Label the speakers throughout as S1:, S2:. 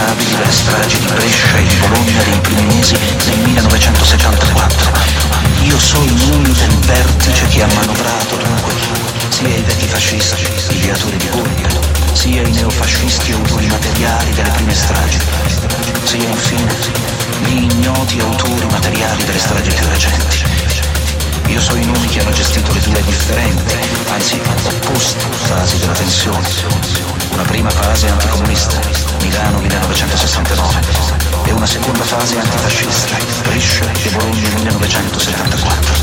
S1: responsabili delle stragi di Brescia e di Bologna dei primi mesi del 1974. Io so i nomi del vertice che ha manovrato dunque sia i vecchi fascisti, i viatori di Guglia, sia i neofascisti autori materiali delle prime stragi, sia infine gli ignoti autori materiali delle stragi più recenti. Io so i nomi che hanno gestito le due differenti, anzi opposte fasi della tensione. Una prima fase anticomunista, Milano 1969, e una seconda fase antifascista, Brescia e Bologna 1974.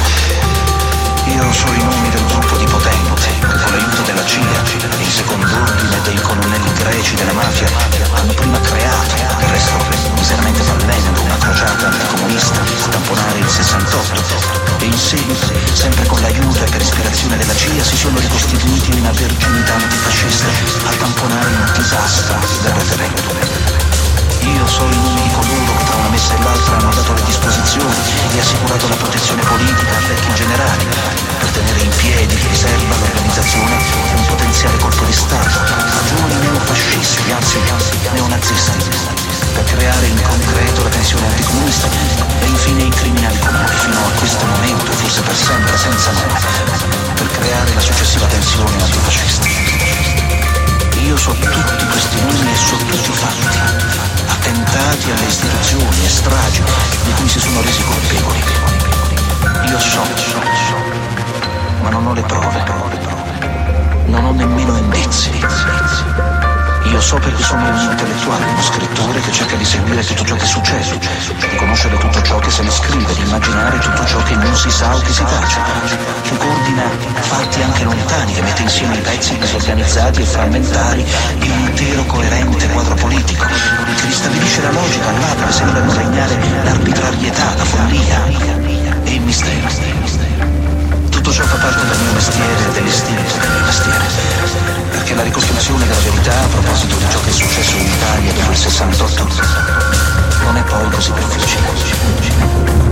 S1: Io so i nomi del gruppo di potenti, con l'aiuto della CIA e in secondo ordine dei colonnelli greci della mafia, hanno prima creato, del resto miseramente fallendo, una crociata anticomunista a tamponare il 68 e in seguito, sempre con l'aiuto e per ispirazione della CIA, si sono ricostituiti in una verginità antifascista a tamponare il disastro del referendum. Io so i nomi di coloro che tra una messa e l'altra hanno dato le disposizioni e assicurato la protezione politica a vecchi generali per tenere in piedi di riserva l'organizzazione di un potenziale colpo di Stato a giovani neofascisti, anzi neonazisti, per creare in concreto la tensione anticomunista e infine i criminali comuni fino a questo momento, forse per sempre, senza nome, per creare la successiva tensione antifascista. Io so tutti questi nomi e so tutti i fatti attentati alle istituzioni e stragi di cui si sono resi colpevoli. Io so, so, so, ma non ho le prove, non ho nemmeno indizi. Io so perché sono un intellettuale, uno scrittore che cerca di seguire tutto ciò che succede, di conoscere tutto ciò che se ne scrive, di immaginare tutto ciò che non si sa o che si tace, che coordina fatti anche lontani, che mette insieme i pezzi disorganizzati e frammentari in un intero coerente quadro politico, che ristabilisce la logica là dove sembrano regnare l'arbitrarietà, la follia e il mistero. Tutto ciò fa parte del mio mestiere dell'istinto del mio mestiere. Perché la ricostruzione della verità a proposito di ciò che è successo in Italia dopo il 68 non è poi così difficile.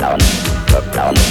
S2: down,
S3: look down.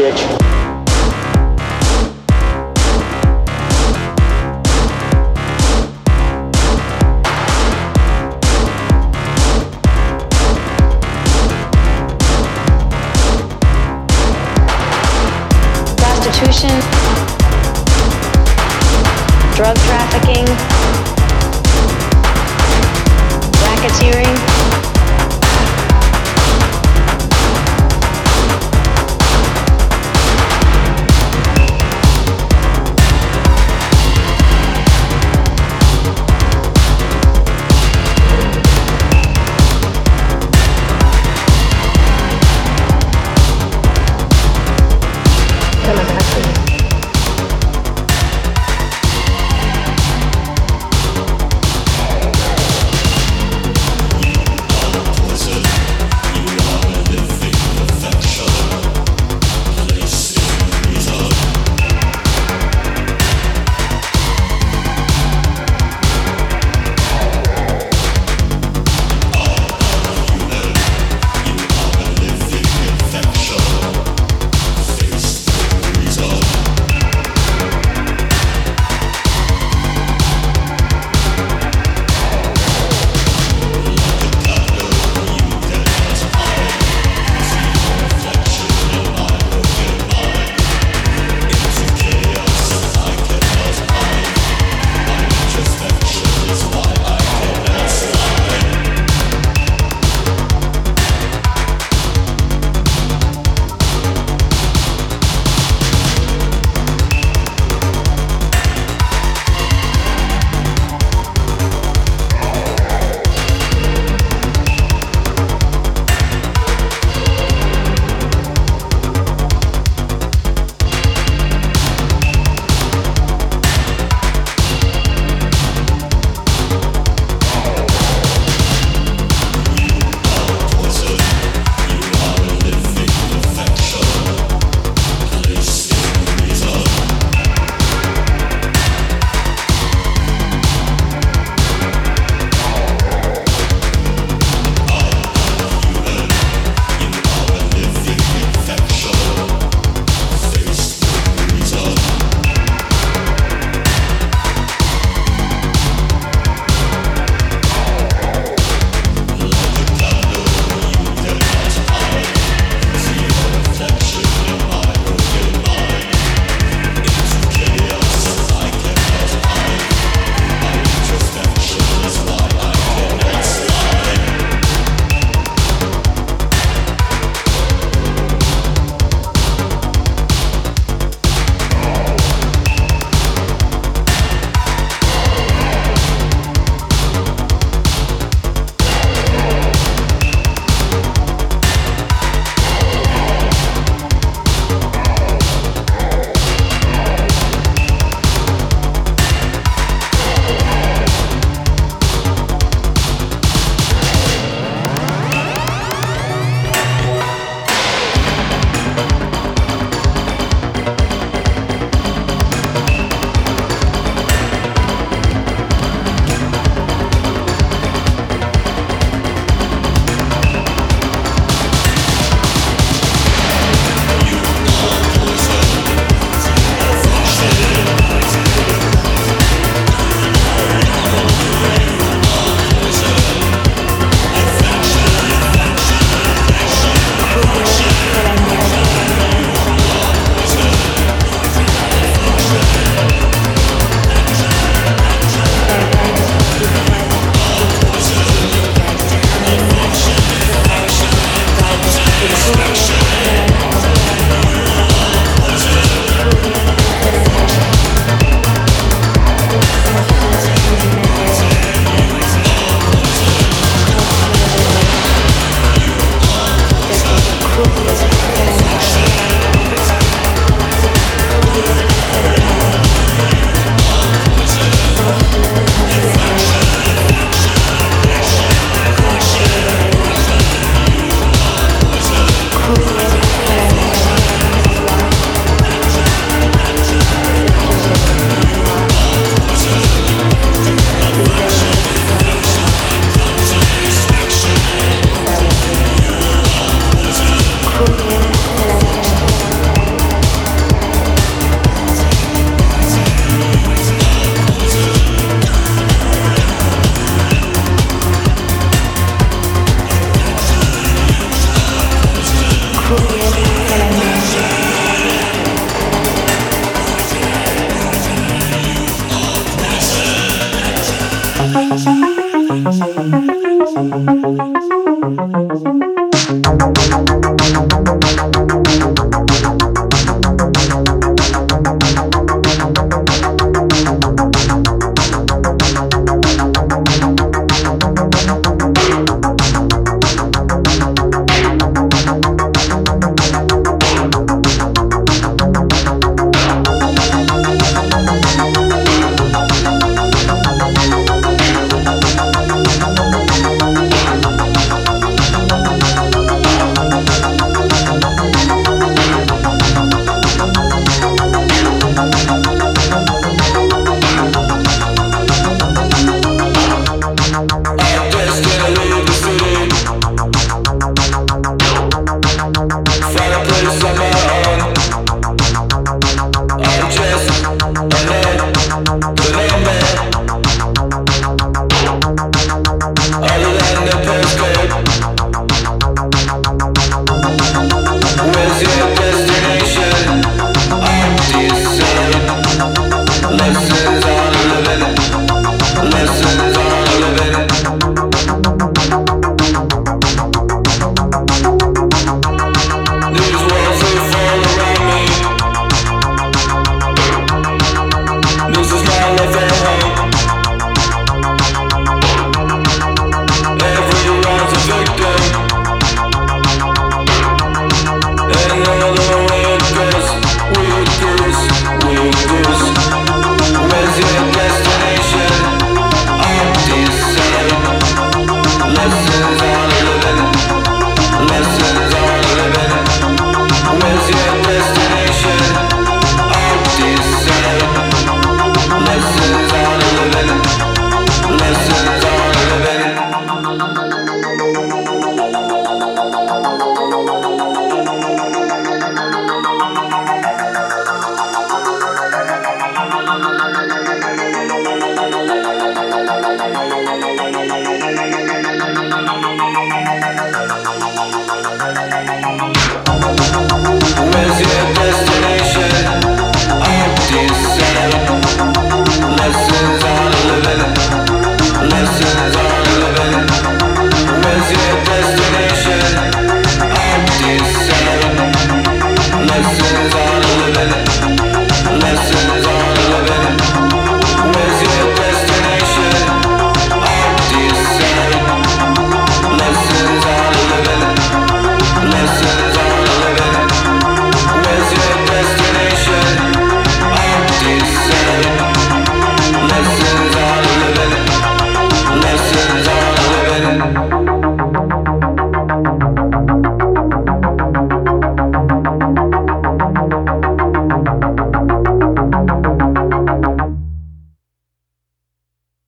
S3: печь.